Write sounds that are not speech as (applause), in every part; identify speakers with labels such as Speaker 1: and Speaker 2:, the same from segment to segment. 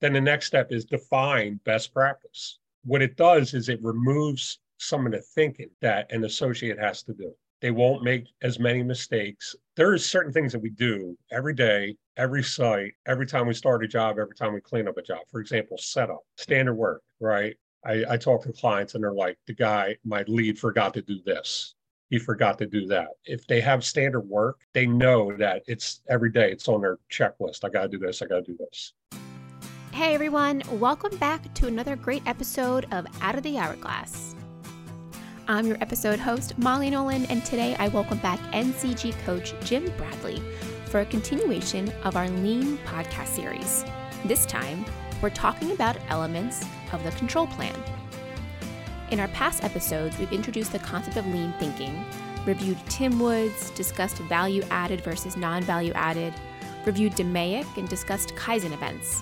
Speaker 1: Then the next step is define best practice. What it does is it removes some of the thinking that an associate has to do. They won't make as many mistakes. There are certain things that we do every day, every site, every time we start a job, every time we clean up a job. For example, setup, standard work, right? I, I talk to clients and they're like, the guy, my lead forgot to do this. He forgot to do that. If they have standard work, they know that it's every day, it's on their checklist. I got to do this, I got to do this.
Speaker 2: Hey everyone, welcome back to another great episode of Out of the Hourglass. I'm your episode host, Molly Nolan, and today I welcome back NCG coach Jim Bradley for a continuation of our Lean podcast series. This time, we're talking about elements of the control plan. In our past episodes, we've introduced the concept of lean thinking, reviewed TIMWOODS, discussed value added versus non value added, reviewed DMAIC, and discussed Kaizen events,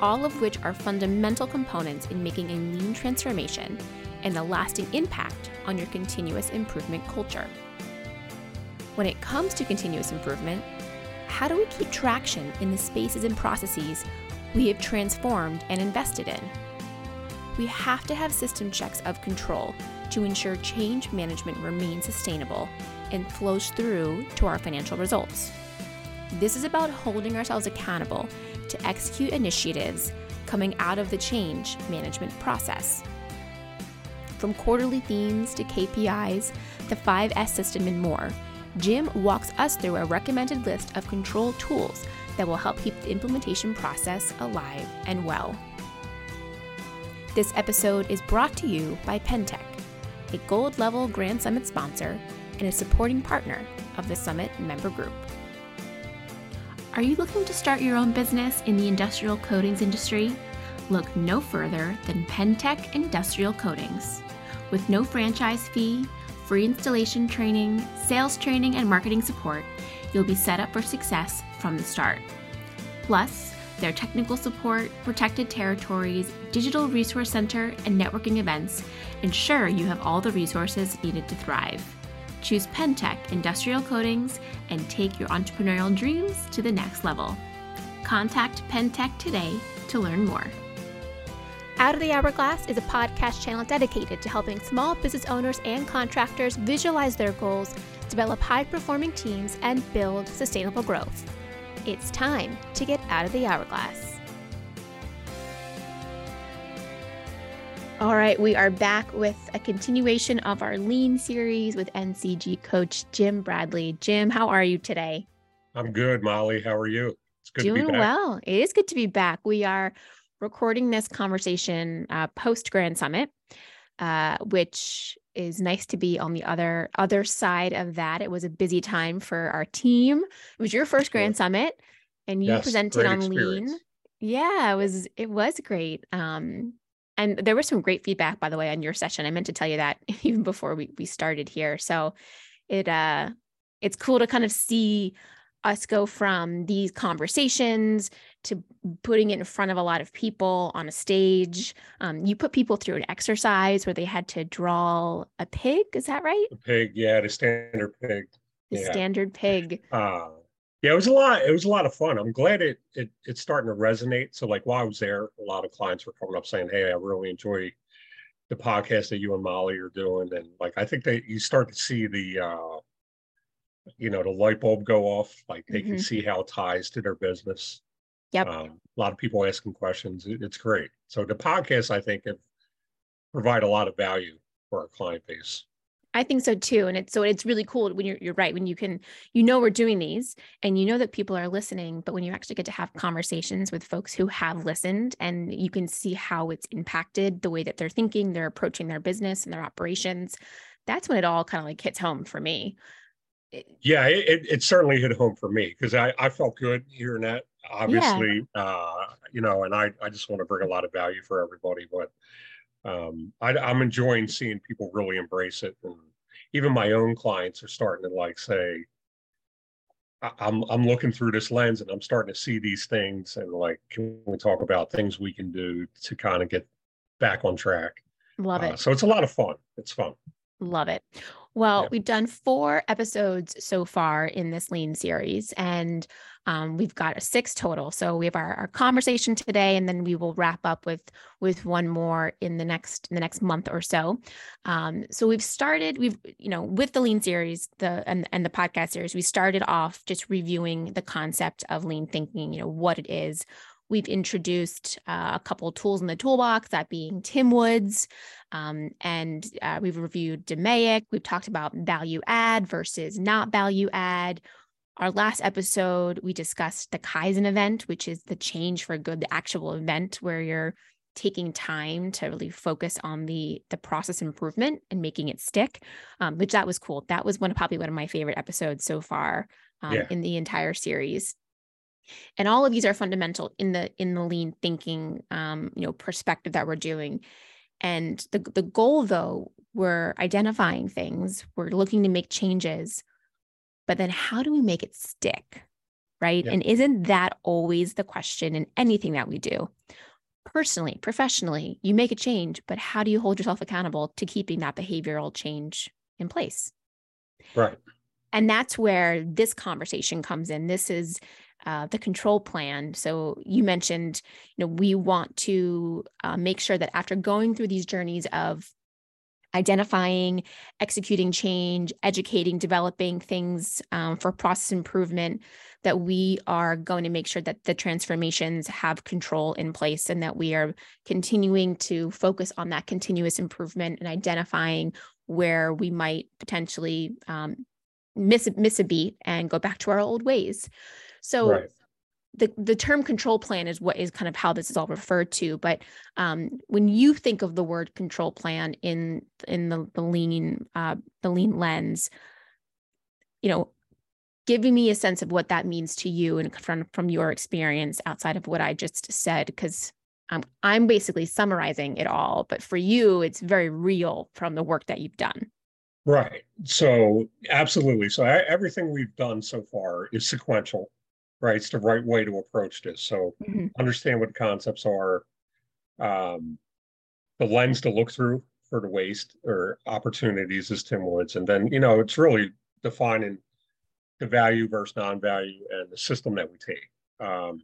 Speaker 2: all of which are fundamental components in making a lean transformation and a lasting impact on your continuous improvement culture. When it comes to continuous improvement, how do we keep traction in the spaces and processes we have transformed and invested in? We have to have system checks of control to ensure change management remains sustainable and flows through to our financial results. This is about holding ourselves accountable to execute initiatives coming out of the change management process. From quarterly themes to KPIs, the 5S system, and more, Jim walks us through a recommended list of control tools that will help keep the implementation process alive and well. This episode is brought to you by Penntek, a gold level Grand Summit sponsor and a supporting partner of the Summit member group. Are you looking to start your own business in the industrial coatings industry? Look no further than Penntek Industrial Coatings. With no franchise fee, free installation training, sales training, and marketing support, you'll be set up for success from the start. Plus, their technical support, protected territories, digital resource center, and networking events ensure you have all the resources needed to thrive. Choose Penntek Industrial Coatings and take your entrepreneurial dreams to the next level. Contact Penntek today to learn more. Out of the Hourglass is a podcast channel dedicated to helping small business owners and contractors visualize their goals, develop high performing teams, and build sustainable growth. It's time to get out of the hourglass. All right, we are back with a continuation of our lean series with NCG coach Jim Bradley. Jim, how are you today?
Speaker 1: I'm good, Molly. How are you?
Speaker 2: It's good Doing well. It is good to be back. We are recording this conversation uh, post Grand Summit, uh, which is nice to be on the other other side of that. It was a busy time for our team. It was your first Grand Summit, and you yes, presented on experience. Lean. Yeah, it was it was great. Um, and there was some great feedback, by the way, on your session. I meant to tell you that (laughs) even before we we started here. So it uh it's cool to kind of see us go from these conversations to putting it in front of a lot of people on a stage. Um, you put people through an exercise where they had to draw a pig. Is that right?
Speaker 1: A pig, yeah, the standard pig.
Speaker 2: The yeah. standard pig.
Speaker 1: Uh, (laughs) yeah, it was a lot. It was a lot of fun. I'm glad it, it it's starting to resonate. So, like while I was there, a lot of clients were coming up saying, "Hey, I really enjoy the podcast that you and Molly are doing," and like I think that you start to see the uh, you know the light bulb go off like they mm-hmm. can see how it ties to their business
Speaker 2: yep
Speaker 1: um, a lot of people asking questions it's great so the podcast i think have provide a lot of value for our client base
Speaker 2: I think so too. And it's so it's really cool when you're you're right, when you can, you know, we're doing these and you know that people are listening, but when you actually get to have conversations with folks who have listened and you can see how it's impacted the way that they're thinking, they're approaching their business and their operations, that's when it all kind of like hits home for me
Speaker 1: yeah, it, it certainly hit home for me because I, I felt good hearing that. Obviously, yeah. uh, you know, and I, I just want to bring a lot of value for everybody, but um, I, I'm enjoying seeing people really embrace it. And even my own clients are starting to like say, I'm I'm looking through this lens and I'm starting to see these things and like can we talk about things we can do to kind of get back on track.
Speaker 2: Love it.
Speaker 1: Uh, so it's a lot of fun. It's fun.
Speaker 2: Love it. Well, we've done four episodes so far in this lean series, and um, we've got a six total. So we have our, our conversation today, and then we will wrap up with with one more in the next in the next month or so. Um, so we've started, we've you know, with the lean series, the and and the podcast series, we started off just reviewing the concept of lean thinking. You know what it is. We've introduced uh, a couple tools in the toolbox, that being TIMWOODS, um, and uh, we've reviewed DMAIC. We've talked about value add versus not value add. Our last episode, we discussed the Kaizen event, which is the change for good, the actual event where you're taking time to really focus on the the process improvement and making it stick, um, which that was cool. That was one probably one of my favorite episodes so far um,
Speaker 1: Yeah.
Speaker 2: in the entire series and all of these are fundamental in the in the lean thinking um, you know perspective that we're doing and the the goal though we're identifying things we're looking to make changes but then how do we make it stick right
Speaker 1: Yeah.
Speaker 2: and isn't that always the question in anything that we do personally professionally you make a change but how do you hold yourself accountable to keeping that behavioral change in place
Speaker 1: Right.
Speaker 2: and that's where this conversation comes in this is uh, the control plan so you mentioned you know we want to uh, make sure that after going through these journeys of identifying executing change educating developing things um, for process improvement that we are going to make sure that the transformations have control in place and that we are continuing to focus on that continuous improvement and identifying where we might potentially um, miss miss a beat and go back to our old ways. So
Speaker 1: Right.
Speaker 2: the the term control plan is what is kind of how this is all referred to. But um, when you think of the word control plan in in the the lean uh, the lean lens, you know, giving me a sense of what that means to you and from from your experience outside of what I just said, because I'm I'm basically summarizing it all. But for you, it's very real from the work that you've done.
Speaker 1: Right. So absolutely. So e- everything we've done so far is sequential, right? It's the right way to approach this. So
Speaker 2: Mhm.
Speaker 1: understand what concepts are, um, the lens to look through for the waste or opportunities is TIMWOODS, and then you know it's really defining the value versus non-value and the system that we take. Um,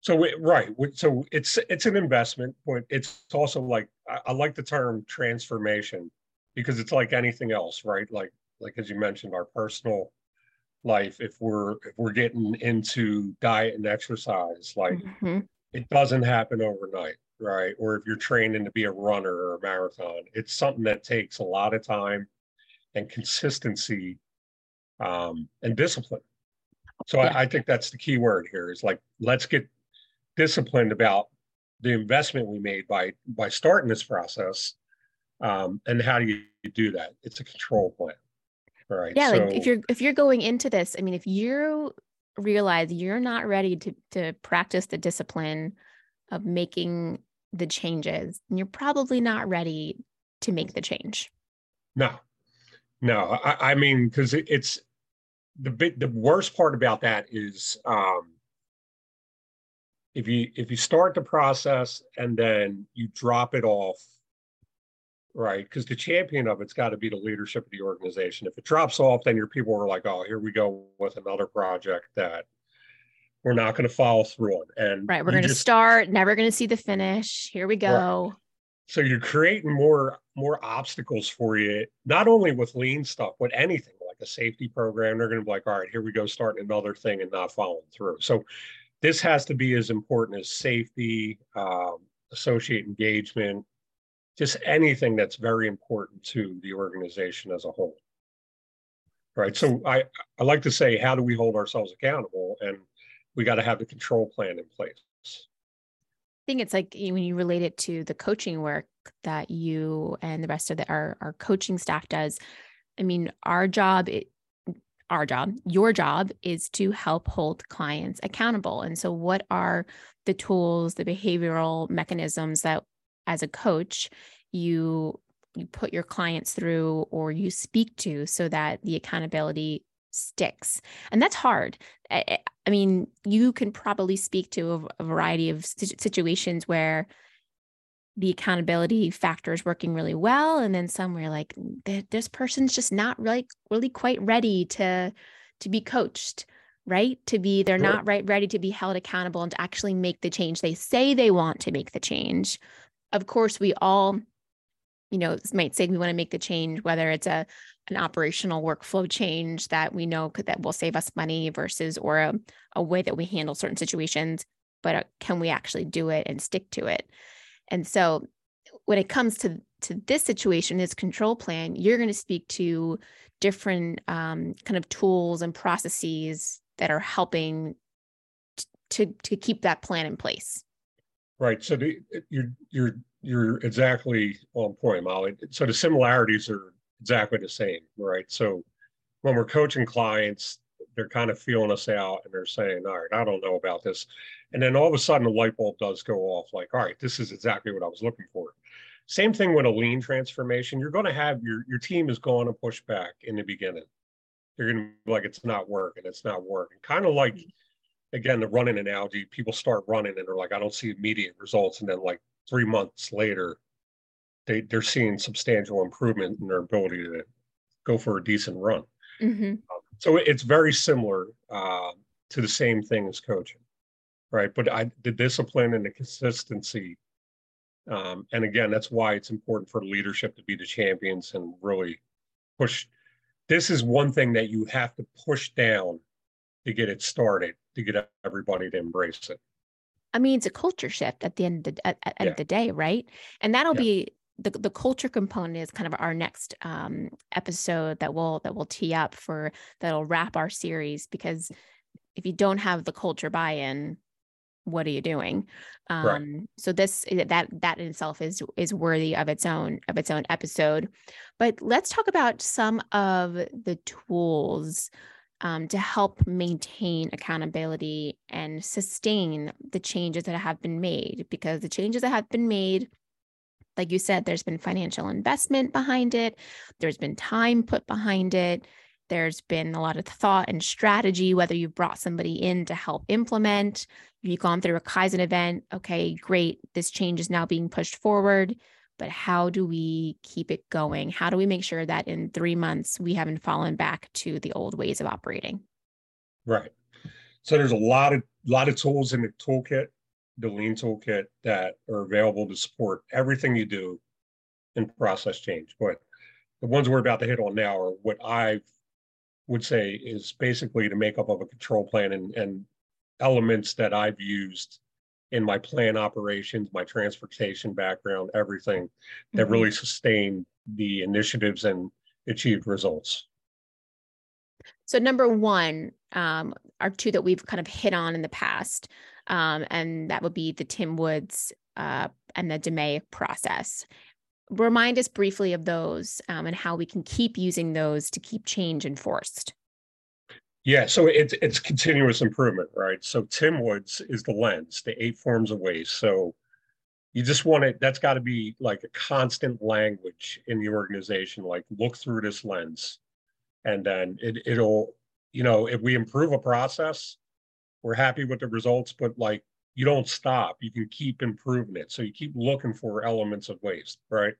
Speaker 1: so we, right, we- so it's it's an investment, but it's also like I, I like the term transformation because it's like anything else, right? Like like as you mentioned, our personal life. If we're if we're getting into diet and exercise, like
Speaker 2: Mhm.
Speaker 1: it doesn't happen overnight, right? Or if you're training to be a runner or a marathon, it's something that takes a lot of time and consistency um, and discipline. So
Speaker 2: Yeah.
Speaker 1: I, I think that's the key word here is like let's get disciplined about the investment we made by by starting this process. Um, and how do you do that? It's a control plan. Right.
Speaker 2: yeah
Speaker 1: so,
Speaker 2: like if you're if you're going into this i mean if you realize you're not ready to to practice the discipline of making the changes then you're probably not ready to make the change
Speaker 1: No, no. I, I mean, because it, it's the big, the worst part about that is um, if you if you start the process and then you drop it off, right? Because the champion of it's got to be the leadership of the organization. If it drops off, then your people are like, oh, here we go with another project that we're not going to follow through on. And
Speaker 2: right we're going to start never going to see the finish here we go
Speaker 1: so you're creating more more obstacles for you not only with lean stuff but anything like a safety program they're going to be like all right here we go starting another thing and not following through so this has to be as important as safety um, associate engagement just anything that's very important to the organization as a whole right so i i like to say how do we hold ourselves accountable and we got to have the control plan in place
Speaker 2: I think it's like when you relate it to the coaching work that you and the rest of the, our our coaching staff does. I mean, our job, it, our job, your job is to help hold clients accountable. And so, what are the tools, the behavioral mechanisms that, as a coach, you you put your clients through or you speak to so that the accountability sticks. And that's hard. I, I- I mean you can probably speak to a, a variety of situations where the accountability factor is working really well and then some where like this person's just not really really quite ready to to be coached right? To be they're not right ready to be held accountable and to actually make the change they say they want to make the change of course we all you know might say we want to make the change whether it's a an operational workflow change that we know could that will save us money versus or a, a way that we handle certain situations but uh, can we actually do it and stick to it? And so when it comes to to this situation this control plan you're going to speak to different um, kind of tools and processes that are helping t- to to keep that plan in place
Speaker 1: right so the, you're you're you're exactly on point molly. So the similarities are exactly the same right? So when we're coaching clients they're kind of feeling us out and they're saying all right i don't know about this. And then all of a sudden the light bulb does go off like all right this is exactly what i was looking for. Same thing with a lean transformation. You're going to have your your team is going to push back in the beginning. You're going to be like it's not working it's not working. Kind of like mm-hmm. Again the running analogy people start running and they're like i don't see immediate results. And then like three months later they, they're seeing substantial improvement in their ability to go for a decent run. Mm-hmm. um, so it's very similar uh, to the same thing as coaching right? But i the discipline and the consistency um, and again that's why it's important for leadership to be the champions and really push. This is one thing that you have to push down to get it started to get everybody to embrace it
Speaker 2: i mean it's a culture shift at the end of the, at, at yeah. of the day right and that'll yeah. be the, the culture component is kind of our next um, episode that we'll that we'll tee up for that'll wrap our series because if you don't have the culture buy-in what are you doing um, right. so this eh, that that in itself is is worthy of its own of its own episode but let's talk about some of the tools um, to help maintain accountability and sustain the changes that have been made because the changes that have been made like you said there's been financial investment behind it there's been time put behind it there's been a lot of thought and strategy, whether you've brought somebody in to help implement, you've gone through a Kaizen event. Okay, great. This change is now being pushed forward. But how do we keep it going? How do we make sure that in three months we haven't fallen back to the old ways of operating?
Speaker 1: Right. So there's a lot of lot of tools in the toolkit, the lean toolkit that are available to support everything you do in process change. But the ones we're about to hit on now are what I've would say is basically the makeup of a control plan and, and elements that I've used in my plan operations, my transportation background, everything that mm-hmm. really sustain the initiatives and achieved results.
Speaker 2: So number one um, are two that we've kind of hit on in the past, um, and that would be the TIMWOODS uh, and the DMAIC process remind us briefly of those um, and how we can keep using those to keep change enforced.
Speaker 1: Yeah, so it's it's continuous improvement, right? So TIMWOODS is the lens, the eight forms of waste. So you just want it, that's got to be like a constant language in the organization, like look through this lens. And then it it'll, you know, if we improve a process, we're happy with the results, but like you don't stop. You can keep improving it. So you keep looking for elements of waste, right?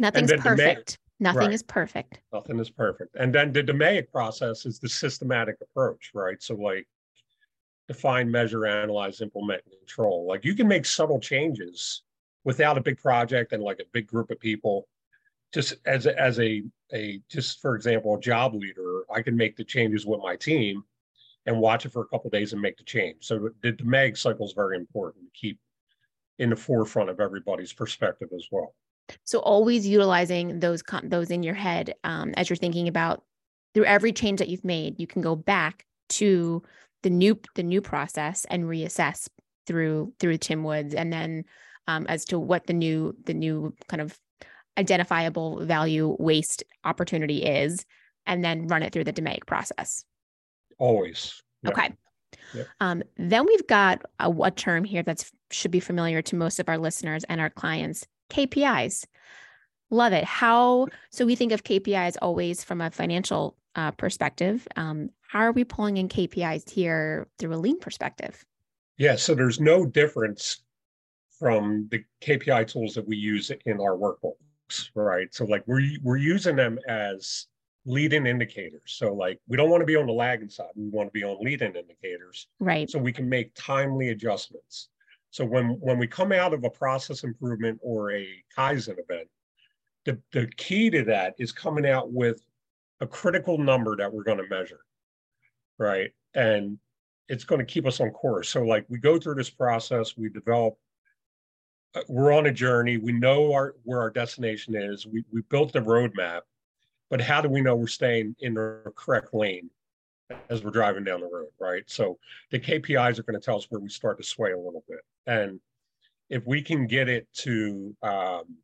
Speaker 2: Nothing's perfect. Nothing right. is perfect.
Speaker 1: Nothing is perfect. And then the DMAIC process is the systematic approach, right? So like define, measure, analyze, implement, and control. Like you can make subtle changes without a big project and like a big group of people. Just as a, as a a just for example, a job leader, I can make the changes with my team and watch it for a couple days and make the change. So the, MAG cycle is very important to keep in the forefront of everybody's perspective as well.
Speaker 2: So always utilizing those those in your head um, as you're thinking about through every change that you've made, you can go back to the new the new process and reassess through through TIMWOODS, and then um, as to what the new the new kind of identifiable value waste opportunity is, and then run it through the DMAIC process.
Speaker 1: Always.
Speaker 2: Yep. Okay. Yep. Um, then we've got a, a term here that should be familiar to most of our listeners and our clients KPIs. Love it. How, so we think of KPIs always from a financial uh, perspective. Um, how are we pulling in KPIs here through a lean perspective?
Speaker 1: Yeah, so there's no difference from the KPI tools that we use in our workbooks, right? So like we're we're using them as leading indicators. So like we don't want to be on the lagging side. We want to be on leading indicators.
Speaker 2: Right.
Speaker 1: So we can make timely adjustments. So when when we come out of a process improvement or a Kaizen event, the, the key to that is coming out with a critical number that we're going to measure. Right. And it's going to keep us on course. So like we go through this process, we develop uh, we're on a journey. We know our where our destination is. We we built the roadmap, but how do we know we're staying in the correct lane as we're driving down the road, right? So the KPIs are going to tell us where we start to sway a little bit, and if we can get it to, um,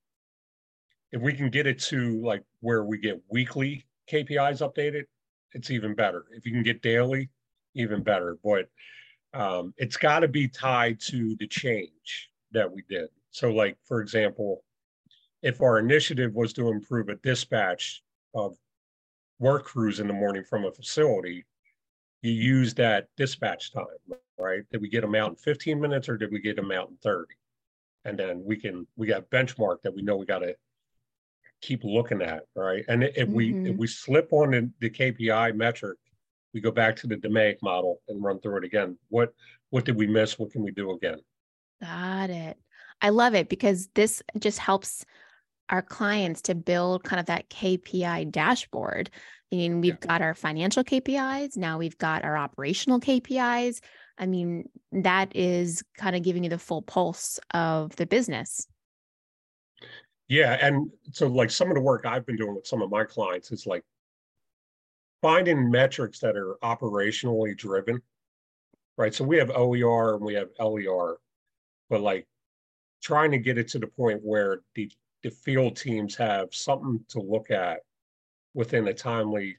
Speaker 1: if we can get it to like where we get weekly KPIs updated, it's even better. If you can get daily, even better. But um, it's got to be tied to the change that we did. So, like, for example, if our initiative was to improve a dispatch of work crews in the morning from a facility, you use that dispatch time, right? Did we get them out in 15 minutes or did we get them out in 30? And then we can, we got benchmark that we know we got to keep looking at, right? And if we, mm-hmm. if we slip on the, the KPI metric, we go back to the DMAIC model and run through it again. What, what did we miss? What can we do again?
Speaker 2: Got it. I love it because this just helps our clients to build kind of that KPI dashboard. I mean, we've yeah. got our financial KPIs, now we've got our operational KPIs. I mean, that is kind of giving you the full pulse of the business.
Speaker 1: Yeah. And so, like, some of the work I've been doing with some of my clients is like finding metrics that are operationally driven, right? So, we have OER and we have LER, but like trying to get it to the point where the, the field teams have something to look at within a timely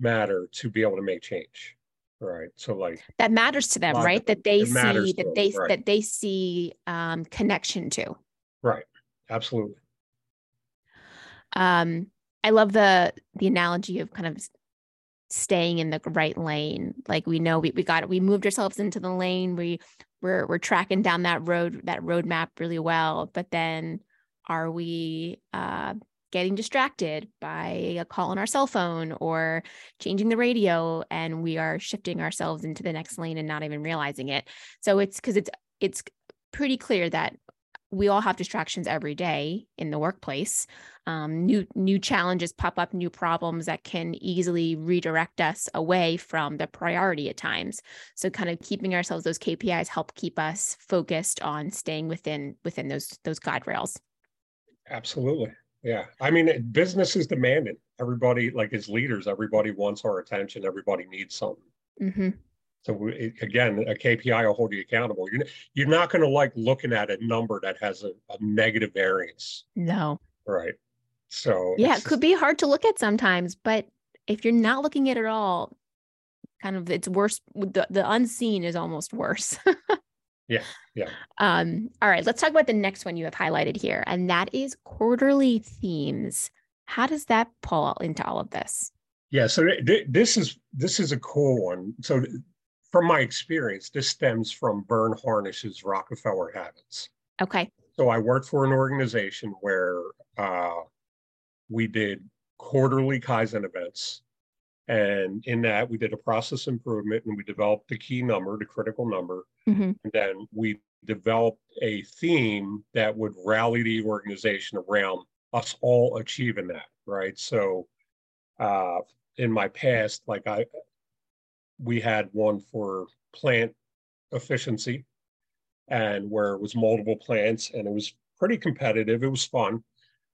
Speaker 1: matter to be able to make change right? So like
Speaker 2: that matters to them right? That they see that them, they right. that they see um connection to.
Speaker 1: Right. Absolutely.
Speaker 2: Um i love the the analogy of kind of staying in the right lane. Like we know we, we got we moved ourselves into the lane. We we're we're tracking down that road that roadmap really well. But then are we uh, getting distracted by a call on our cell phone or changing the radio and we are shifting ourselves into the next lane and not even realizing it so it's because it's it's pretty clear that we all have distractions every day in the workplace. Um, new new challenges pop up, new problems that can easily redirect us away from the priority at times. So, kind of keeping ourselves those KPIs help keep us focused on staying within within those those guide rails.
Speaker 1: Absolutely, yeah. I mean, business is demanding. Everybody, like as leaders, everybody wants our attention. Everybody needs something. Mm-hmm. So we, again, a KPI will hold you accountable. You're you're not going to like looking at a number that has a, a negative variance.
Speaker 2: No.
Speaker 1: Right. So
Speaker 2: yeah, it could be hard to look at sometimes, but if you're not looking at it all, kind of it's worse. The the unseen is almost worse. (laughs)
Speaker 1: yeah. Yeah.
Speaker 2: Um. All right. Let's talk about the next one you have highlighted here, and that is quarterly themes. How does that pull into all of this?
Speaker 1: Yeah, so th- this is this is a cool one. So from my experience, this stems from Verne Harnish's Rockefeller Habits.
Speaker 2: Okay.
Speaker 1: So I worked for an organization where uh, we did quarterly Kaizen events. And in that, we did a process improvement and we developed the key number, the critical number. Mm-hmm. And then we developed a theme that would rally the organization around us all achieving that. Right. So uh, in my past, like I, we had one for plant efficiency and where it was multiple plants and it was pretty competitive. It was fun.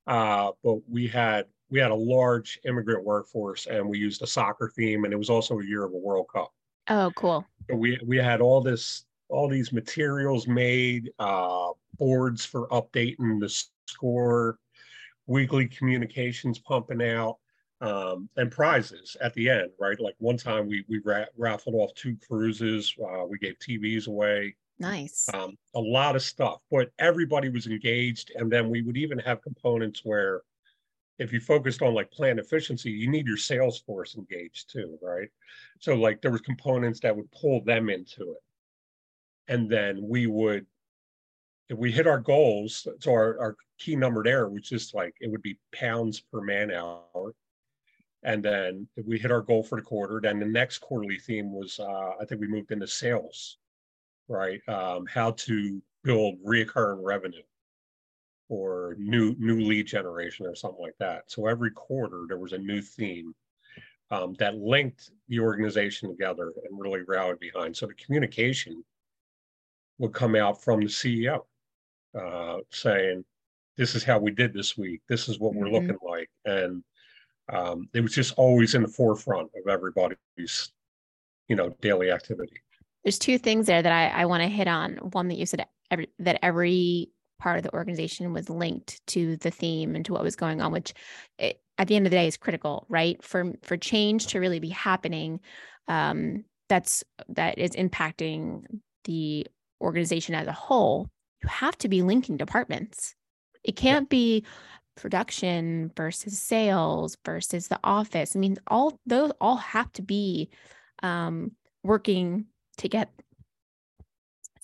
Speaker 1: Uh, but we had we had a large immigrant workforce and we used a soccer theme and it was also a year of a World Cup.
Speaker 2: Oh, cool.
Speaker 1: So we we had all this all these materials made, uh, boards for updating the score, weekly communications pumping out um, and prizes at the end, right? Like one time we we ra- raffled off two cruises. Uh, we gave TVs away.
Speaker 2: Nice.
Speaker 1: Um, a lot of stuff, but everybody was engaged, and then we would even have components where, if you focused on like plant efficiency, you need your sales force engaged too, right? So like there was components that would pull them into it, and then we would if we hit our goals, so our, our key number there was just like it would be pounds per man hour. And then if we hit our goal for the quarter, then the next quarterly theme was uh, I think we moved into sales, right? Um, how to build reoccurring revenue or new new lead generation or something like that. So every quarter there was a new theme um, that linked the organization together and really rallied behind. So the communication would come out from the CEO uh, saying, "This is how we did this week. This is what we're mm-hmm. looking like," and um, it was just always in the forefront of everybody's, you know, daily activity.
Speaker 2: There's two things there that I, I want to hit on. One that you said every, that every part of the organization was linked to the theme and to what was going on, which it, at the end of the day is critical, right? For for change to really be happening, um, that's that is impacting the organization as a whole. You have to be linking departments. It can't be production versus sales versus the office. I mean, all those all have to be um, working to get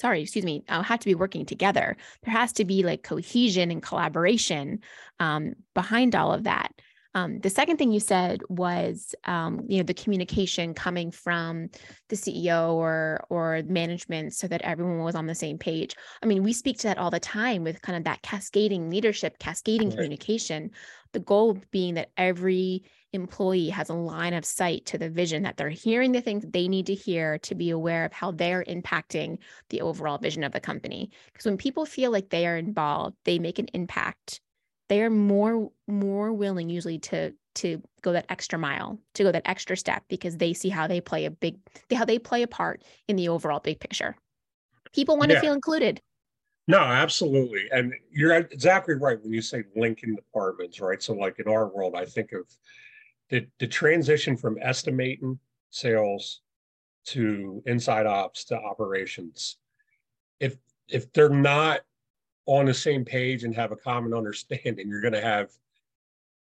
Speaker 2: sorry, excuse me, uh, have to be working together. There has to be like cohesion and collaboration um, behind all of that. Um, the second thing you said was, um, you know, the communication coming from the CEO or or management, so that everyone was on the same page. I mean, we speak to that all the time with kind of that cascading leadership, cascading right. communication. The goal being that every employee has a line of sight to the vision that they're hearing the things they need to hear to be aware of how they're impacting the overall vision of the company. Because when people feel like they are involved, they make an impact they are more more willing usually to to go that extra mile to go that extra step because they see how they play a big how they play a part in the overall big picture people want yeah. to feel included
Speaker 1: no absolutely and you're exactly right when you say linking departments right so like in our world i think of the, the transition from estimating sales to inside ops to operations if if they're not on the same page and have a common understanding, you're going to have,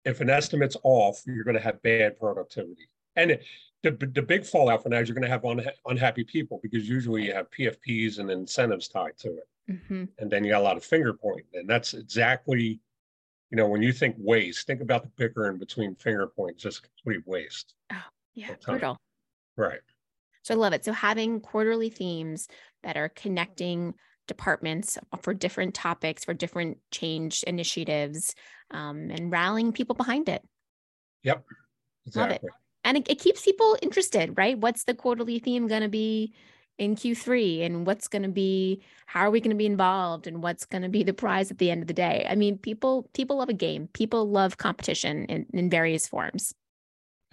Speaker 1: if an estimate's off, you're going to have bad productivity. And the, the big fallout from that is you're going to have unha- unhappy people because usually you have PFPs and incentives tied to it. Mm-hmm. And then you got a lot of finger pointing. And that's exactly, you know, when you think waste, think about the bickering between finger points, just complete waste.
Speaker 2: Oh, yeah, brutal.
Speaker 1: Right.
Speaker 2: So I love it. So having quarterly themes that are connecting departments for different topics, for different change initiatives, um, and rallying people behind it.
Speaker 1: Yep.
Speaker 2: Exactly. Love it. And it, it keeps people interested, right? What's the quarterly theme going to be in Q3? And what's going to be, how are we going to be involved? And what's going to be the prize at the end of the day? I mean, people, people love a game. People love competition in, in various forms.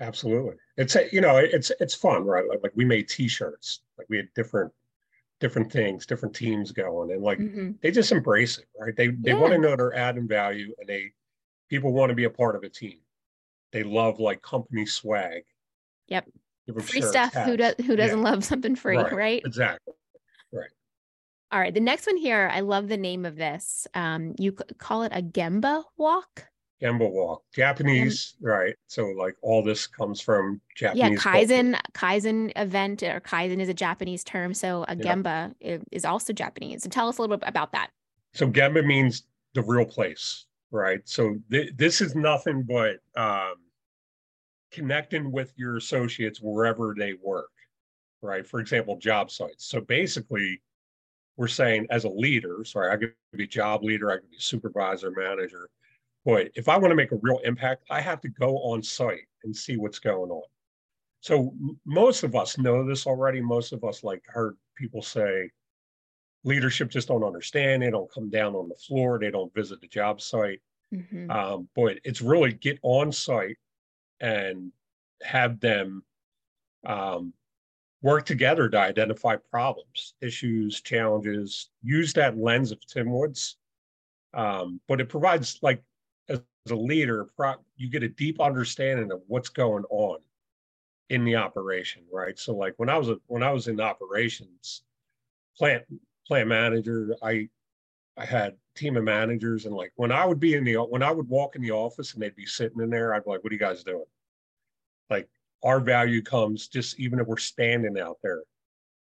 Speaker 1: Absolutely. It's, you know, it's, it's fun, right? Like, like we made t-shirts, like we had different different things, different teams going, and like mm-hmm. they just embrace it, right? They they yeah. want to know they're adding value, and they people want to be a part of a team. They love like company swag.
Speaker 2: Yep. Free shirts, stuff. Who does who doesn't yeah. love something free, right. right?
Speaker 1: Exactly. Right.
Speaker 2: All right. The next one here, I love the name of this. Um, you call it a Gemba walk.
Speaker 1: Gemba walk, Japanese, right? So like all this comes from Japanese.
Speaker 2: Yeah, Kaizen, culture. Kaizen event or Kaizen is a Japanese term. So a Gemba yeah. is also Japanese. So tell us a little bit about that.
Speaker 1: So Gemba means the real place, right? So th- this is nothing but um, connecting with your associates wherever they work, right? For example, job sites. So basically, we're saying as a leader, sorry, I could be job leader, I could be supervisor, manager boy, if I want to make a real impact, I have to go on site and see what's going on. So most of us know this already. Most of us like heard people say leadership just don't understand. They don't come down on the floor. They don't visit the job site. Mm-hmm. Um, but it's really get on site and have them um, work together to identify problems, issues, challenges. Use that lens of TIMWOODS, um, but it provides like as a leader, you get a deep understanding of what's going on in the operation, right? So like when I was a, when I was in operations, plant plant manager, I I had team of managers, and like when I would be in the when I would walk in the office and they'd be sitting in there, I'd be like, "What are you guys doing?" Like our value comes just even if we're standing out there,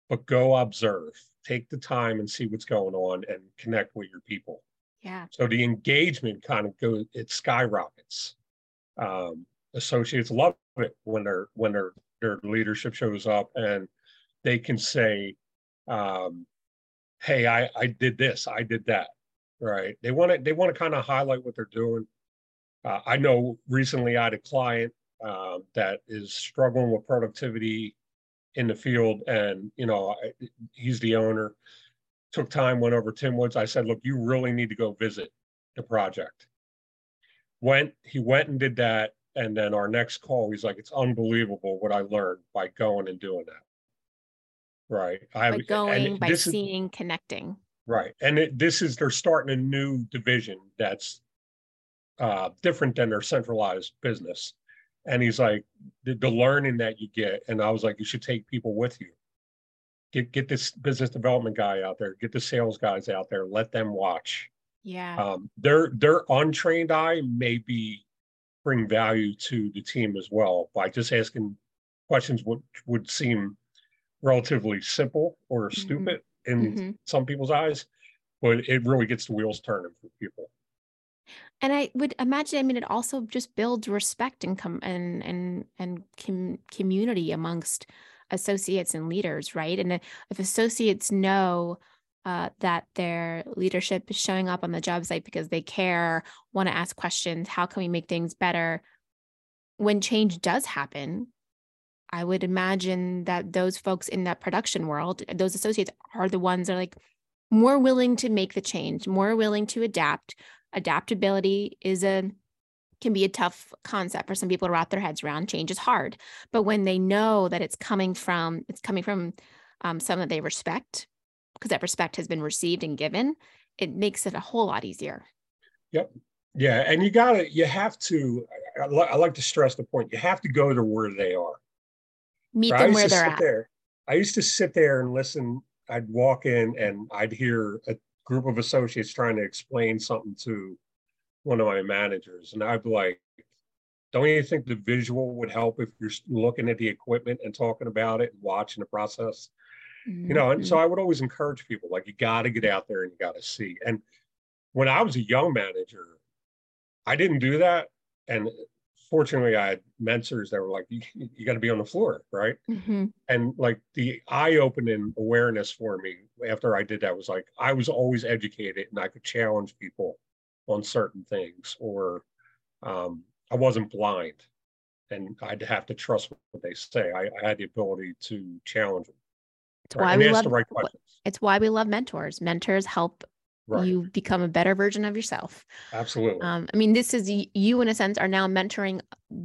Speaker 1: but go observe, take the time and see what's going on and connect with your people.
Speaker 2: Yeah.
Speaker 1: So the engagement kind of goes, it skyrockets. Um, associates love it when their when their their leadership shows up and they can say, um, "Hey, I I did this, I did that." Right? They want to they want to kind of highlight what they're doing. Uh, I know recently I had a client uh, that is struggling with productivity in the field, and you know I, he's the owner. Took time, went over TIMWOODS. I said, "Look, you really need to go visit the project." Went, he went and did that, and then our next call, he's like, "It's unbelievable what I learned by going and doing that." Right,
Speaker 2: I by going by seeing, is, connecting.
Speaker 1: Right, and it, this is they're starting a new division that's uh, different than their centralized business and he's like, the, the learning that you get. And I was like, you should take people with you. Get get this business development guy out there, get the sales guys out there, let them watch.
Speaker 2: Yeah.
Speaker 1: Um, their their untrained eye may be bring value to the team as well by just asking questions would would seem relatively simple or mm-hmm. stupid in mm-hmm. some people's eyes, but it really gets the wheels turning for people
Speaker 2: and I would imagine, I mean, it also just builds respect and com- and and and com- community amongst associates and leaders, right? And if associates know uh, that their leadership is showing up on the job site because they care, want to ask questions, how can we make things better? When change does happen, I would imagine that those folks in that production world, those associates are the ones that are like more willing to make the change, more willing to adapt, adaptability is a can be a tough concept for some people to wrap their heads around. Change is hard. But when they know that it's coming from it's coming from um, someone that they respect because that respect has been received and given it makes it a whole lot easier.
Speaker 1: Yep. Yeah and you gotta you have to I, I like to stress the point you have to go to where they are.
Speaker 2: Meet them where they're at.
Speaker 1: there. i used to sit there and listen i'd walk in and i'd hear a group of associates trying to explain something to one of my managers. And I'd be like, don't you think the visual would help if you're looking at the equipment and talking about it and watching the process? Mm-hmm. You know, and so mm-hmm. I would always encourage people like, you got to get out there and you got to see. And when I was a young manager, I didn't do that. And fortunately I had mentors that were like, you, you got to be on the floor, right? Mm-hmm. And like the eye-opening awareness for me after I did that was like I was always educated and I could challenge people on certain things, or um, I wasn't blind, and I'd have to trust what they say. I, I had the ability to challenge them.
Speaker 2: It's right? why and we love, right It's why we love mentors. Mentors help right. you become a better version of yourself.
Speaker 1: Absolutely.
Speaker 2: Um, I mean, this is you, in a sense, are now mentoring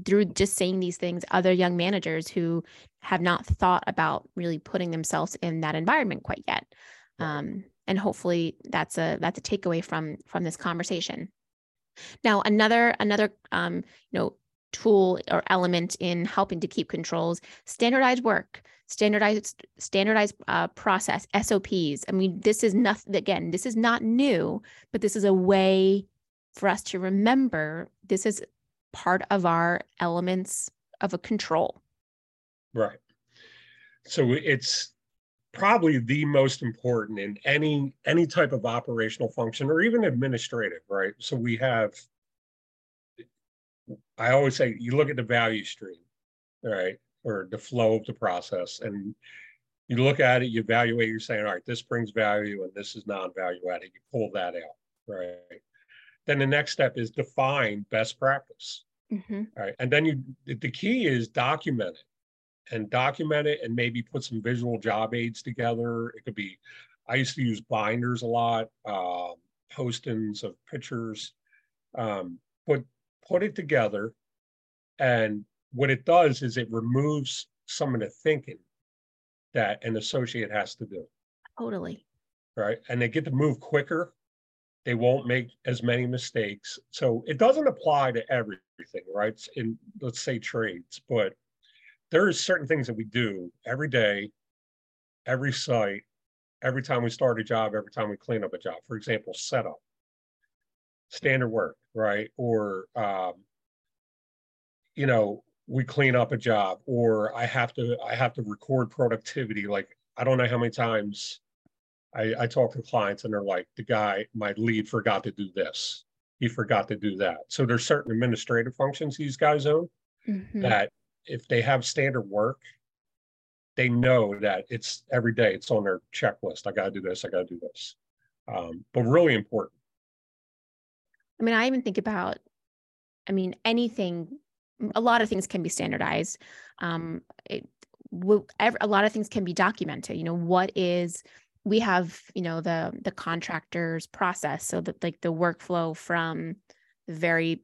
Speaker 2: through just saying these things other young managers who have not thought about really putting themselves in that environment quite yet. Right. Um, and hopefully, that's a that's a takeaway from from this conversation. Now, another another um, you know tool or element in helping to keep controls standardized work standardized standardized uh, process sops i mean this is nothing again this is not new but this is a way for us to remember this is part of our elements of a control.
Speaker 1: Right. So it's probably the most important in any any type of operational function or even administrative right? So we have I always say you look at the value stream, right, or the flow of the process, and you look at it, you evaluate, you're saying, all right, this brings value and this is non-value added. You pull that out, right? Then the next step is define best practice. Mm-hmm. Right. And then you the key is document it and document it and maybe put some visual job aids together. It could be I used to use binders a lot, um, postings of pictures. Um, but put it together. And what it does is it removes some of the thinking that an associate has to do.
Speaker 2: Totally.
Speaker 1: Right. And they get to move quicker. They won't make as many mistakes. So it doesn't apply to everything, right? In let's say trades, but there are certain things that we do every day, every site, every time we start a job, every time we clean up a job. For example, setup standard work, right? Or, um, you know, we clean up a job or I have to, I have to record productivity. Like, I don't know how many times I, I talk to clients and they're like, the guy, my lead forgot to do this. He forgot to do that. So there's certain administrative functions these guys own mm-hmm. that if they have standard work, they know that it's every day, it's on their checklist. I got to do this, I got to do this. Um, but really important.
Speaker 2: I mean, I even think about, I mean, anything, a lot of things can be standardized. Um, it, a lot of things can be documented. You know, what is, we have, you know, the the contractor's process. So that like the workflow from the very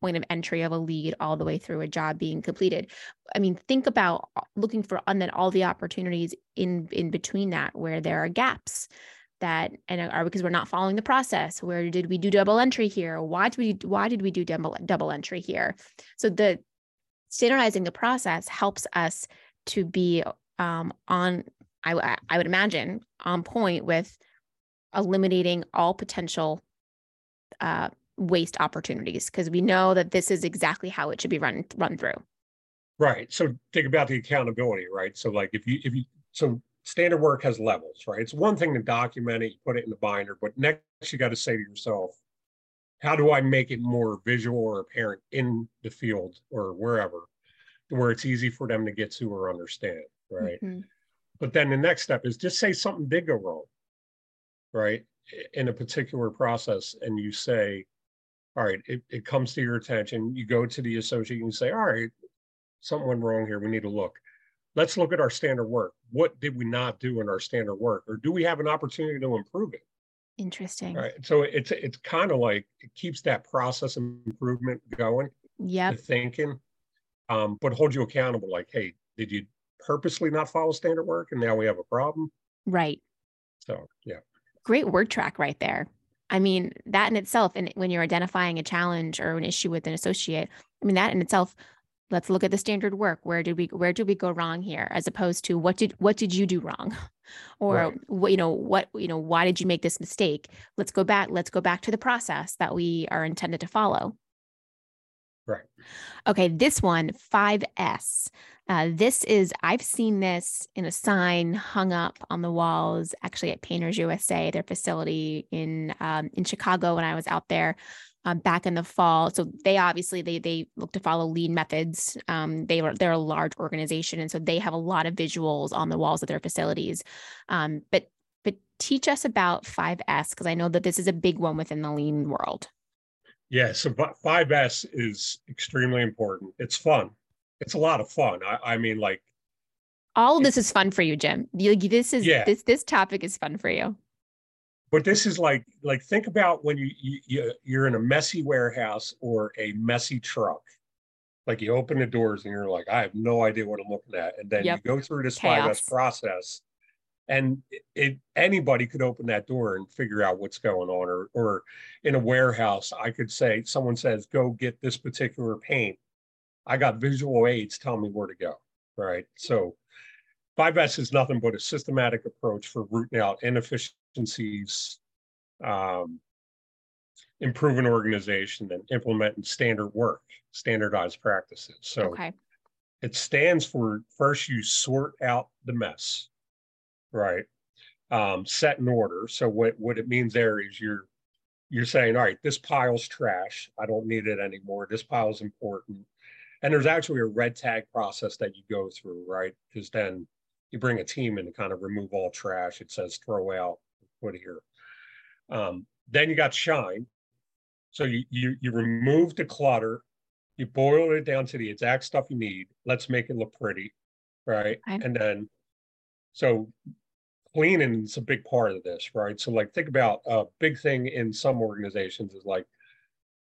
Speaker 2: point of entry of a lead all the way through a job being completed. I mean, think about looking for and then all the opportunities in in between that where there are gaps that and are because we're not following the process. Where did we do double entry here? Why did we why did we do double double entry here? So the standardizing the process helps us to be um, on I, I would imagine on point with eliminating all potential uh, waste opportunities because we know that this is exactly how it should be run run through.
Speaker 1: Right. So think about the accountability, right? So like if you if you so standard work has levels, right? It's one thing to document it, you put it in the binder, but next you got to say to yourself, how do I make it more visual or apparent in the field or wherever, where it's easy for them to get to or understand, right? Mm-hmm. But then the next step is just say something did go wrong, right? In a particular process, and you say, all right, it, it comes to your attention. You go to the associate and you say, all right, something went wrong here. We need to look. Let's look at our standard work. What did we not do in our standard work? Or do we have an opportunity to improve it?
Speaker 2: Interesting.
Speaker 1: Right. So it's it's kind of like it keeps that process improvement going.
Speaker 2: Yeah.
Speaker 1: Thinking. Um, but hold you accountable, like, hey, did you purposely not follow standard work and now we have a problem?
Speaker 2: Right.
Speaker 1: So yeah.
Speaker 2: Great word track right there. I mean, that in itself, and when you're identifying a challenge or an issue with an associate, I mean, that in itself, let's look at the standard work. Where did we where did we go wrong here? As opposed to what did what did you do wrong? (laughs) or right. what, you know, what, you know, why did you make this mistake? Let's go back, let's go back to the process that we are intended to follow.
Speaker 1: Right.
Speaker 2: Okay, this one, 5S. Uh, this is, I've seen this in a sign hung up on the walls, actually at Painters USA, their facility in um, in Chicago when I was out there um, back in the fall. So they obviously they they look to follow lean methods. Um, they were they're a large organization, and so they have a lot of visuals on the walls of their facilities. Um, but but teach us about 5S because I know that this is a big one within the lean world.
Speaker 1: Yeah, so 5S is extremely important. It's fun. It's a lot of fun. I, I mean, like
Speaker 2: all of this is fun for you, Jim. You, this is yeah. this this topic is fun for you.
Speaker 1: But this is like like think about when you, you you're in a messy warehouse or a messy truck. Like you open the doors and you're like, I have no idea what I'm looking at, and then yep. you go through this five s process, and it, anybody could open that door and figure out what's going on or or in a warehouse i could say someone says go get this particular paint i got visual aids telling me where to go right so 5s is nothing but a systematic approach for rooting out inefficiencies um, improving organization and implementing standard work standardized practices so
Speaker 2: okay.
Speaker 1: it stands for first you sort out the mess right? Um, set in order. So what what it means there is you're you're saying, all right, this pile's trash. I don't need it anymore. This pile's important. And there's actually a red tag process that you go through, right? Because then you bring a team in to kind of remove all trash. It says throw out, put here. Um, then you got shine. So you, you you remove the clutter, you boil it down to the exact stuff you need. Let's make it look pretty, right? Okay. And then so cleaning is a big part of this, right? So like think about a big thing in some organizations is like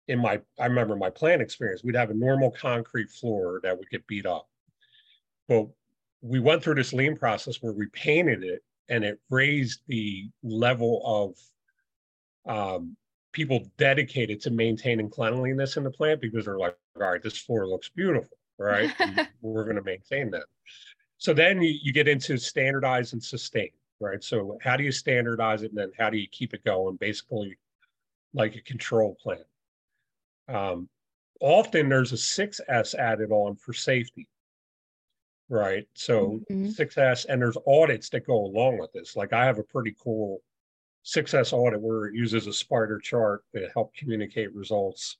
Speaker 1: in my I remember my plant experience, we'd have a normal concrete floor that would get beat up. But we went through this lean process where we painted it and it raised the level of um, people dedicated to maintaining cleanliness in the plant because they're like, all right, this floor looks beautiful, right? (laughs) we're going to maintain that. So then you, you get into standardize and sustain right? So how do you standardize it and then how do you keep it going? Basically, like a control plan. Um, often there's a 6S added on for safety. Right? So
Speaker 2: Mhm.
Speaker 1: 6S, and there's audits that go along with this. Like I have a pretty cool 6S audit where it uses a spider chart to help communicate results.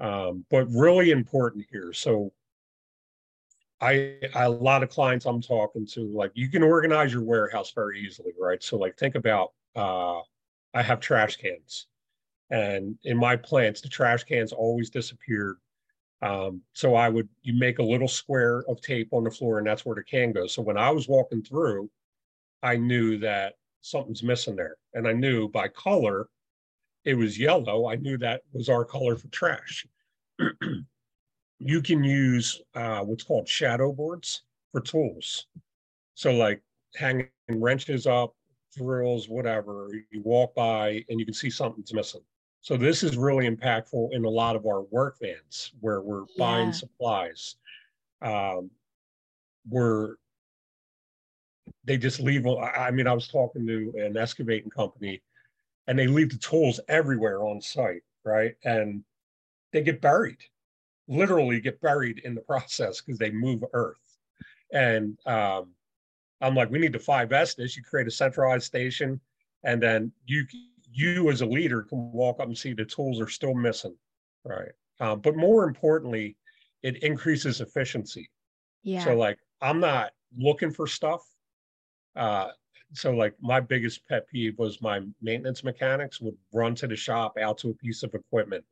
Speaker 1: Um, but really important here. So I, I a lot of clients I'm talking to, like you can organize your warehouse very easily, right? So like think about uh I have trash cans. And in my plants, the trash cans always disappeared. Um, so I would you make a little square of tape on the floor, and that's where the can goes. So when I was walking through, I knew that something's missing there. And I knew by color, it was yellow. I knew that was our color for trash. (clears throat) you can use uh, what's called shadow boards for tools. So, like hanging wrenches up, drills, whatever, you walk by and you can see something's missing. So, this is really impactful in a lot of our work vans where we're buying supplies. Um, we're they just leave. I I mean, I was talking to an excavating company and they leave the tools everywhere on site, right? And they get buried, literally get buried in the (laughs) process because they move earth. And um, I'm like, we need to 5S this. You create a centralized station, and then you you as a leader can walk up and see the tools are still missing, right? Um, but more importantly, it increases efficiency.
Speaker 2: Yeah.
Speaker 1: So like I'm not looking for stuff. Uh so like my biggest pet peeve was my maintenance mechanics would run to the shop out to a piece of equipment.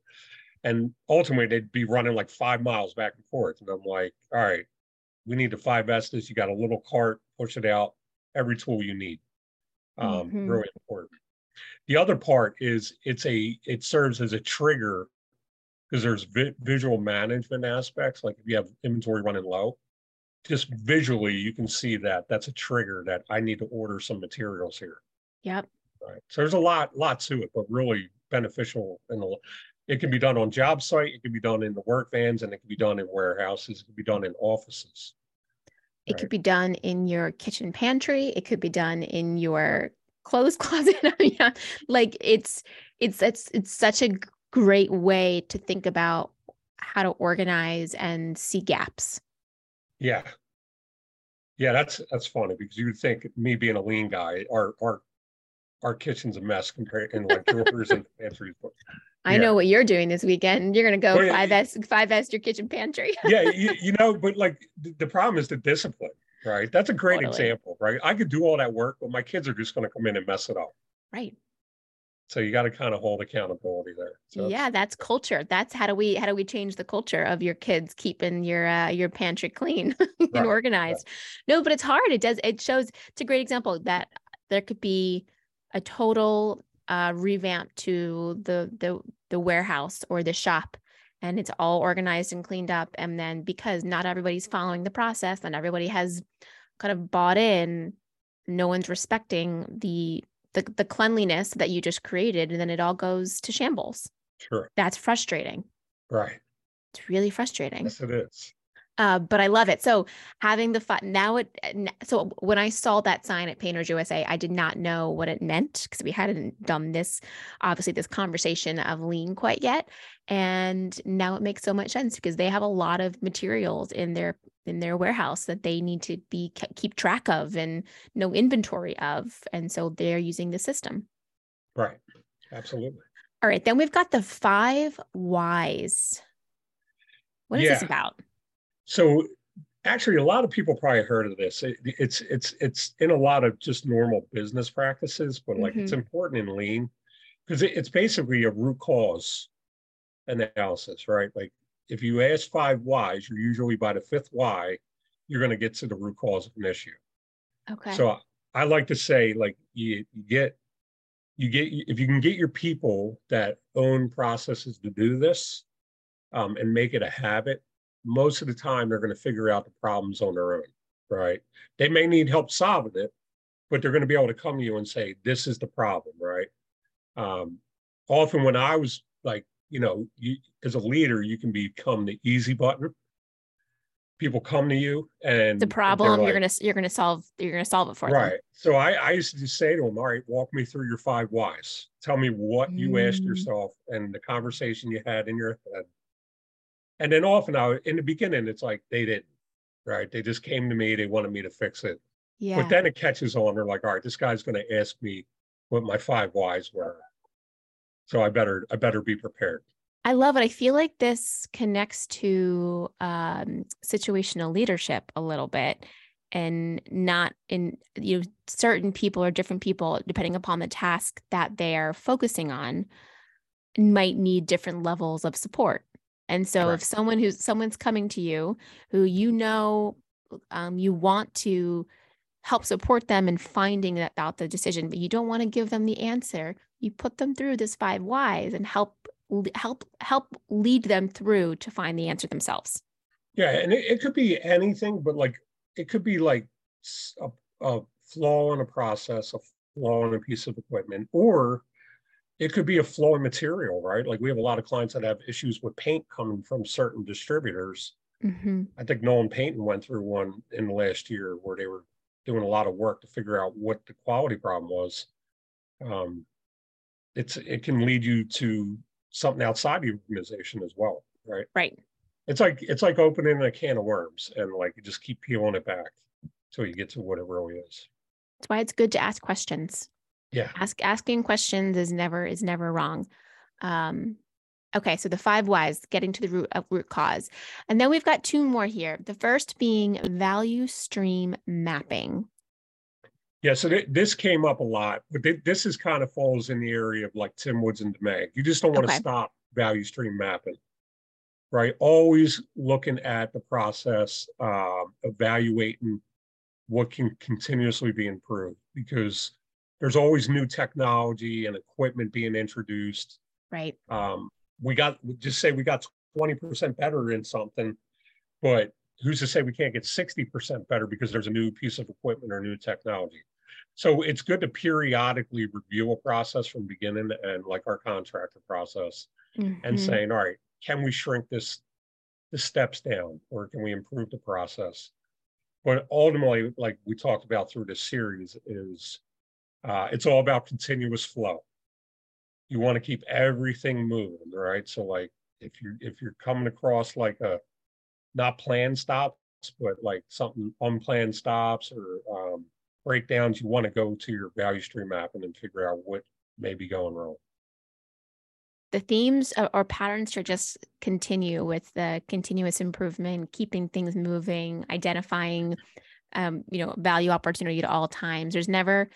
Speaker 1: And ultimately they'd be running like five miles back and forth. And I'm like, all right, we need to 5S this. You got a little cart, push it out, every tool you need. Um,
Speaker 2: Mhm.
Speaker 1: really important. The other part is it's a it serves as a trigger because there's vi- visual management aspects. Like if you have inventory running low, just visually you can see that that's a trigger that I need to order some materials here.
Speaker 2: yep.
Speaker 1: Right. So there's a lot, lot to it, but really beneficial in the. It can be done on job site. It can be done in the work vans, and it can be done in warehouses. It can be done in offices.
Speaker 2: It
Speaker 1: Right.
Speaker 2: could be done in your kitchen pantry. It could be done in your clothes (laughs) closet. I (laughs) mean, oh, yeah, like it's it's it's it's such a great way to think about how to organize and see gaps.
Speaker 1: Yeah. Yeah, that's that's funny because you would think me being a lean guy, our our our kitchen's a mess compared in like drawers and (laughs) pantries. But
Speaker 2: I
Speaker 1: Yeah.
Speaker 2: know what you're doing this weekend. You're gonna go
Speaker 1: oh, Well,
Speaker 2: five S five S your kitchen pantry.
Speaker 1: yeah, you, you know, but like the, the problem is the discipline, right? That's a great
Speaker 2: Totally.
Speaker 1: example, right? I could do all that work, but my kids are just going to come in and mess it up.
Speaker 2: right.
Speaker 1: So you got to kind of hold accountability there. So
Speaker 2: yeah, that's culture. That's how do we how do we change the culture of your kids keeping your uh, your pantry clean (laughs) and
Speaker 1: Right,
Speaker 2: organized? No, but it's hard. It does. It shows. It's a great example that there could be a total uh, revamp to the the the warehouse or the shop, and it's all organized and cleaned up. And then because not everybody's following the process, and everybody has kind of bought in, no one's respecting the the, the cleanliness that you just created, and then it all goes to shambles.
Speaker 1: sure,
Speaker 2: That's frustrating.
Speaker 1: right?
Speaker 2: It's really frustrating.
Speaker 1: Yes, it is.
Speaker 2: Uh, but I love it. So having the fun now it so when I saw that sign at Painters USA, I did not know what it meant because we hadn't done this, obviously this conversation of lean quite yet. And now it makes so much sense because they have a lot of materials in their in their warehouse that they need to be keep track of and know inventory of. And so they're using the system.
Speaker 1: Right. Absolutely.
Speaker 2: All right, then we've got the five whys. What is this about?
Speaker 1: So actually, a lot of people probably heard of this. It, it's it's it's in a lot of just normal business practices, but like it's important in lean because it, it's basically a root cause analysis, right? Like if you ask five whys, you're usually by the fifth why, you're going to get to the root cause of an issue.
Speaker 2: Okay.
Speaker 1: So I like to say, like you, you get, you get, if you can get your people that own processes to do this, um, and make it a habit, most of the time they're going to figure out the problems on their own, right? They may need help solving it, but they're going to be able to come to you and say, "This is the problem," right? Um, often when I was like, you know, you as a leader, you can become the easy button. People come to you and
Speaker 2: the
Speaker 1: they're
Speaker 2: problem you're gonna you're gonna solve you're gonna solve it for them.
Speaker 1: Right. So I, I used to just say to them, all right, walk me through your five whys. Tell me what you asked
Speaker 2: Mm.
Speaker 1: yourself and the conversation you had in your head. And then often I, in the beginning, it's like they didn't. right? They just came to me, they wanted me to fix it.
Speaker 2: Yeah.
Speaker 1: But then it catches on. They're like, all right, this guy's going to ask me what my five whys were. So I better, I better be prepared.
Speaker 2: I love it. I feel like this connects to um, situational leadership a little bit and not in you know certain people or different people depending upon the task that they are focusing on might need different levels of support and so if someone who's someone's coming to you who you know um, you want to help support them in finding that out the decision but you don't want to give them the answer you put them through this five whys and help help help lead them through to find the answer themselves.
Speaker 1: Yeah and it, it could be anything but like it could be like a, a flaw in a process, a flaw in a piece of equipment, or it could be a in material, right? Like we have a lot of clients that have issues with paint coming from certain distributors. Mm-hmm. I think Nolan Painting went through one in the last year where they were doing a lot of work to figure out what the quality problem was. Um, it's it can lead you to something outside the organization as well, right?
Speaker 2: Right.
Speaker 1: It's like it's like opening a can of worms and like you just keep peeling it back until you get to what it really is.
Speaker 2: That's why it's good to ask questions.
Speaker 1: Yeah.
Speaker 2: Ask asking questions is never is never wrong. Um okay, so the five whys, getting to the root of root cause. And then we've got two more here. The first being value stream mapping.
Speaker 1: Yeah, so th- this came up a lot, but th- this is kind of falls in the area of like TIMWOODS and DMAIC. You just don't want to okay. stop value stream mapping right? Always looking at the process, uh, evaluating what can continuously be improved because there's always new technology and equipment being introduced.
Speaker 2: Right.
Speaker 1: Um, we got just say we got 20% better in something, but who's to say we can't get 60% better because there's a new piece of equipment or new technology? So it's good to periodically review a process from beginning and like our contractor process mm-hmm. and saying, all right, can we shrink this the steps down or can we improve the process but ultimately like we talked about through this series is uh, it's all about continuous flow. You want to keep everything moving right? So like if you if you're coming across like a not planned stops but like something unplanned stops or um, breakdowns you want to go to your value stream map and then figure out what may be going wrong.
Speaker 2: The themes or, patterns should just continue with the continuous improvement, keeping things moving, identifying, um, you know, value opportunity at all times. There's never,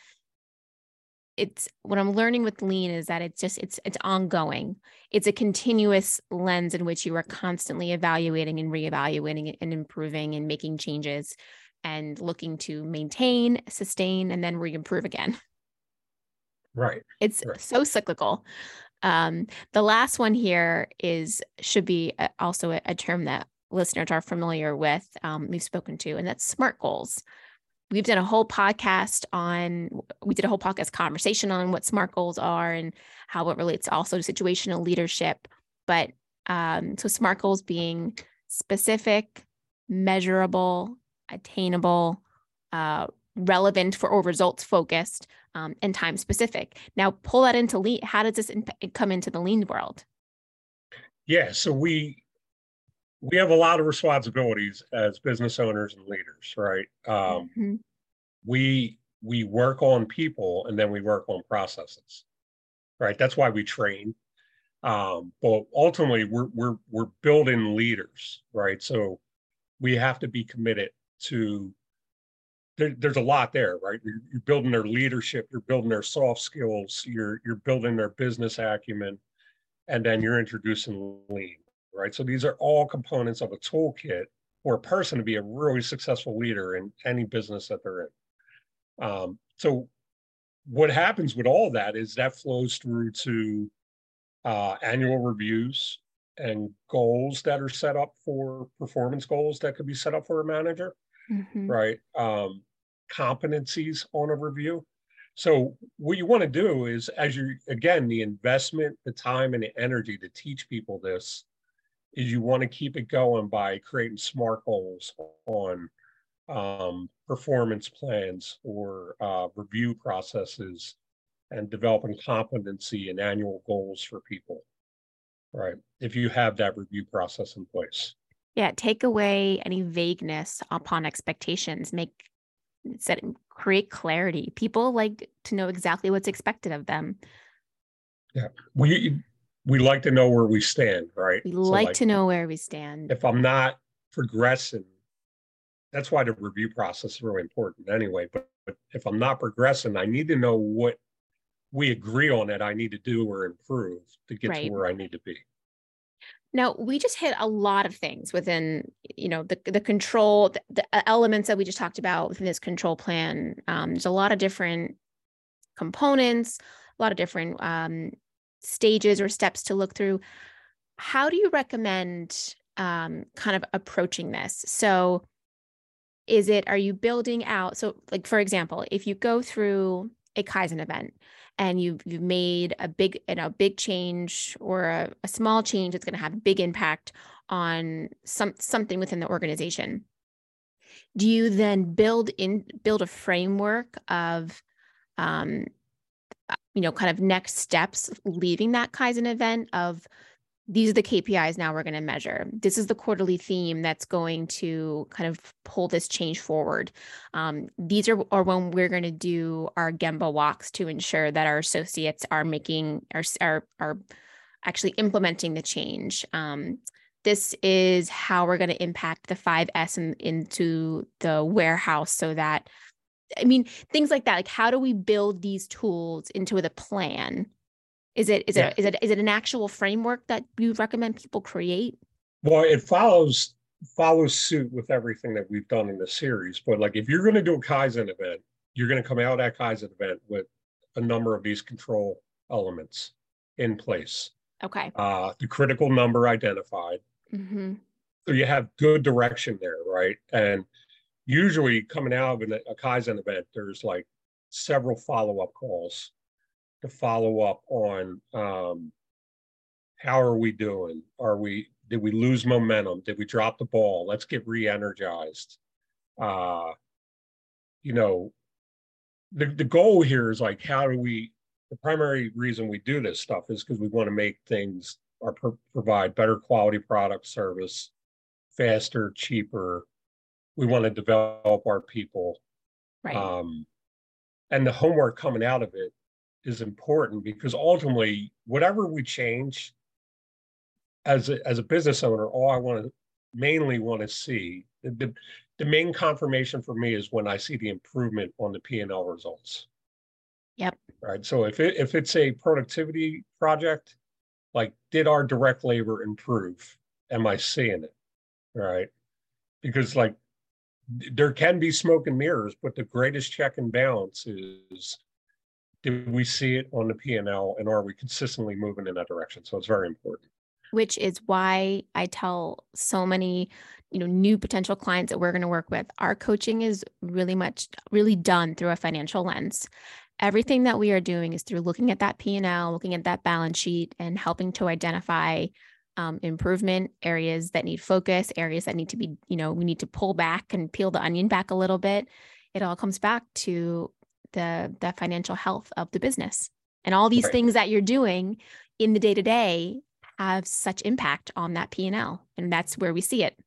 Speaker 2: it's what I'm learning with lean is that it's just it's it's ongoing. It's a continuous lens in which you are constantly evaluating and reevaluating and improving and making changes and looking to maintain, sustain, and then re-improve again. (laughs)
Speaker 1: Right.
Speaker 2: It's
Speaker 1: right.
Speaker 2: so cyclical. Um, the last one here is should be also a, a, term that listeners are familiar with. Um, we've spoken to, and that's SMART goals. We've done a whole podcast on. We did a whole podcast conversation on what SMART goals are and how it relates also to situational leadership. But um, so SMART goals being specific, measurable, attainable, uh, relevant for or results focused um, and time specific. Now, pull that into lean. How does this in- come into the lean world?
Speaker 1: Yeah, so we we have a lot of responsibilities as business owners and leaders, right? Um, mm-hmm. We we work on people and then we work on processes, right? That's why we train. Um, but ultimately, we're we're we're building leaders, right? So we have to be committed to there, there's a lot there, right? You're, you're, building their leadership, you're building their soft skills, you're you're building their business acumen, and then you're introducing lean, right? So these are all components of a toolkit for a person to be a really successful leader in any business that they're in. Um, so what happens with all that is that flows through to uh, annual reviews and goals that are set up for performance goals that could be set up for a manager. Mm-hmm. right? Um, competencies on a review. So what you want to do is, as you again, the investment, the time, and the energy to teach people this, is you want to keep it going by creating smart goals on um, performance plans or uh, review processes, and developing competency and annual goals for people. Right, if you have that review process in place.
Speaker 2: Yeah, take away any vagueness upon expectations. Make set create clarity. People like to know exactly what's expected of them.
Speaker 1: Yeah, we we like to know where we stand, right?
Speaker 2: We so like, like to know where we stand.
Speaker 1: If I'm not progressing, that's why the review process is really important anyway. But, but if I'm not progressing, I need to know what we agree on that I need to do or improve to get right. to where I need to be.
Speaker 2: Now we just hit a lot of things within, you know, the the control, the, the uh, elements that we just talked about within this control plan. Um, there's a lot of different components, a lot of different um, stages or steps to look through. How do you recommend um, kind of approaching this? So, is it are you building out? So, like for example, if you go through a Kaizen event and you've, you've made a big, you know, big change or a, a small change that's going to have a big impact on some something within the organization. Do you then build in build a framework of um, you know, kind of next steps leaving that Kaizen event of these are the KPIs now we're going to measure. This is the quarterly theme that's going to kind of pull this change forward. Um, these are, are when we're going to do our Gemba walks to ensure that our associates are making are are, are actually implementing the change. Um, this is how we're going to impact the 5S in, into the warehouse so that I mean, things like that. Like, how do we build these tools into the plan? Is it is yeah. it is it is it an actual framework that you recommend people create?
Speaker 1: Well, it follows follows suit with everything that we've done in the series. But like, if you're going to do a Kaizen event, you're going to come out at Kaizen event with a number of these control elements in place.
Speaker 2: Okay.
Speaker 1: Uh, the critical number identified. Mm-hmm. So you have good direction there, right? And usually coming out of a Kaizen event, there's like several follow-up calls to follow up on um, how are we doing? Are we did we lose momentum? Did we drop the ball? Let's get re-energized. Uh, you know, the, the goal here is like how do we the primary reason we do this stuff is because we want to make things or pro- provide better quality product service faster cheaper we want to develop our people.
Speaker 2: Right.
Speaker 1: Um, and the homework coming out of it is important because ultimately, whatever we change as a, as a business owner, all I want to mainly want to see the, the main confirmation for me is when I see the improvement on the P and L results.
Speaker 2: Yep.
Speaker 1: Right. So if it if it's a productivity project, like did our direct labor improve? Am I seeing it? Right. Because like there can be smoke and mirrors, but the greatest check and balance is did we see it on the P&L and are we consistently moving in that direction? So it's very important.
Speaker 2: Which is why I tell so many, you know, new potential clients that we're going to work with, our coaching is really much really done through a financial lens. Everything that we are doing is through looking at that P&L, looking at that balance sheet and helping to identify um, improvement, areas that need focus, areas that need to be, you know, we need to pull back and peel the onion back a little bit. It all comes back to the the financial health of the business. And all these right. things that you're doing in the day to day have such impact on that P and L, and that's where we see it.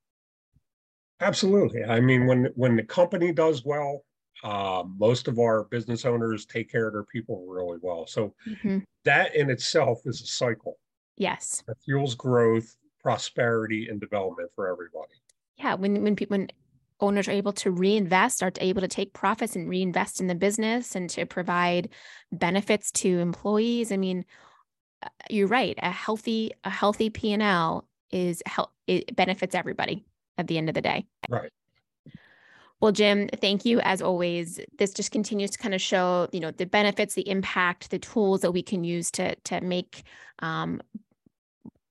Speaker 1: Absolutely. I mean, when when the company does well, uh, most of our business owners take care of their people really well. So mm-hmm. that in itself is a cycle.
Speaker 2: Yes.
Speaker 1: That fuels growth, prosperity, and development for everybody.
Speaker 2: Yeah. When when people when owners are able to reinvest, are able to take profits and reinvest in the business and to provide benefits to employees. I mean, uh, you're right. A healthy a healthy P and L is help it benefits everybody at the end of the day.
Speaker 1: Right.
Speaker 2: Well, Jim, thank you as always. This just continues to kind of show, you know, the benefits, the impact, the tools that we can use to to make um,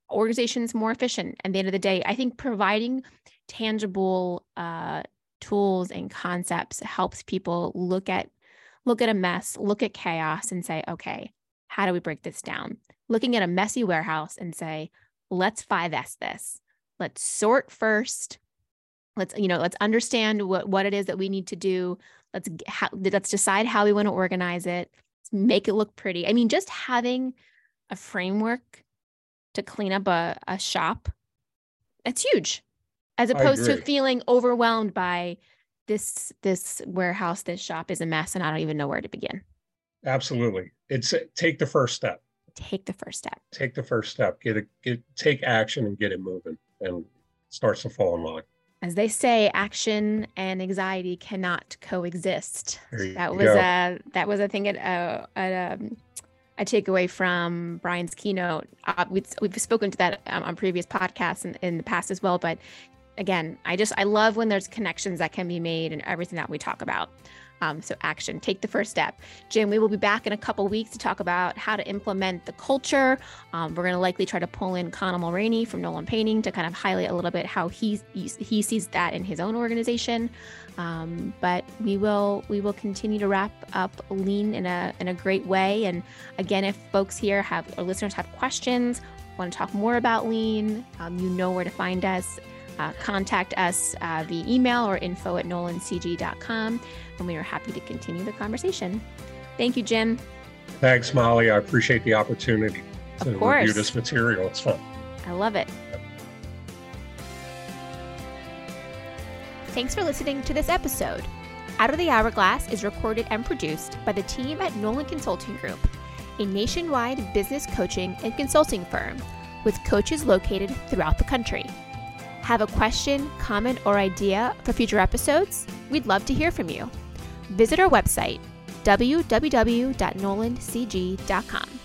Speaker 2: organizations more efficient. At the end of the day, I think providing tangible uh, tools and concepts helps people look at look at a mess, look at chaos, and say, okay, how do we break this down? Looking at a messy warehouse and say, let's 5S this. Let's sort first. Let's you know let's understand what what it is that we need to do. Let's how, let's decide how we want to organize it. Let's make it look pretty. I mean, just having a framework to clean up a, a shop, that's huge. as opposed to feeling overwhelmed by this this warehouse this shop is a mess and i don't even know where to begin.
Speaker 1: Absolutely. It's take the first step.
Speaker 2: Take the first step.
Speaker 1: Take the first step. Get it get take action and get it moving and starts to fall in line.
Speaker 2: As they say action and anxiety cannot coexist. That was a that was a thing at a, at um, I take away from Brian's keynote. Uh, we've, we've spoken to that um, on previous podcasts in, in the past as well, but again, I just I love when there's connections that can be made and everything that we talk about. Um, so action, take the first step. Jim, we will be back in a couple weeks to talk about how to implement the culture. Um, we're going to likely try to pull in Connell Mulraney from Nolan Painting to kind of highlight a little bit how he he sees that in his own organization. Um, but we will we will continue to wrap up lean in a in a great way. And again, if folks here have or listeners have questions, want to talk more about lean, um, you know where to find us uh, contact us uh, via email or info at nolancg.com, and we are happy to continue the conversation. Thank you, Jim.
Speaker 1: Thanks, Molly. I appreciate the opportunity to review this material. It's fun.
Speaker 2: I love it. Thanks for listening to this episode. Out of the Hourglass is recorded and produced by the team at Nolan Consulting Group, a nationwide business coaching and consulting firm with coaches located throughout the country. Have a question, comment, or idea for future episodes? We'd love to hear from you. Visit our website, www.nolancg.com.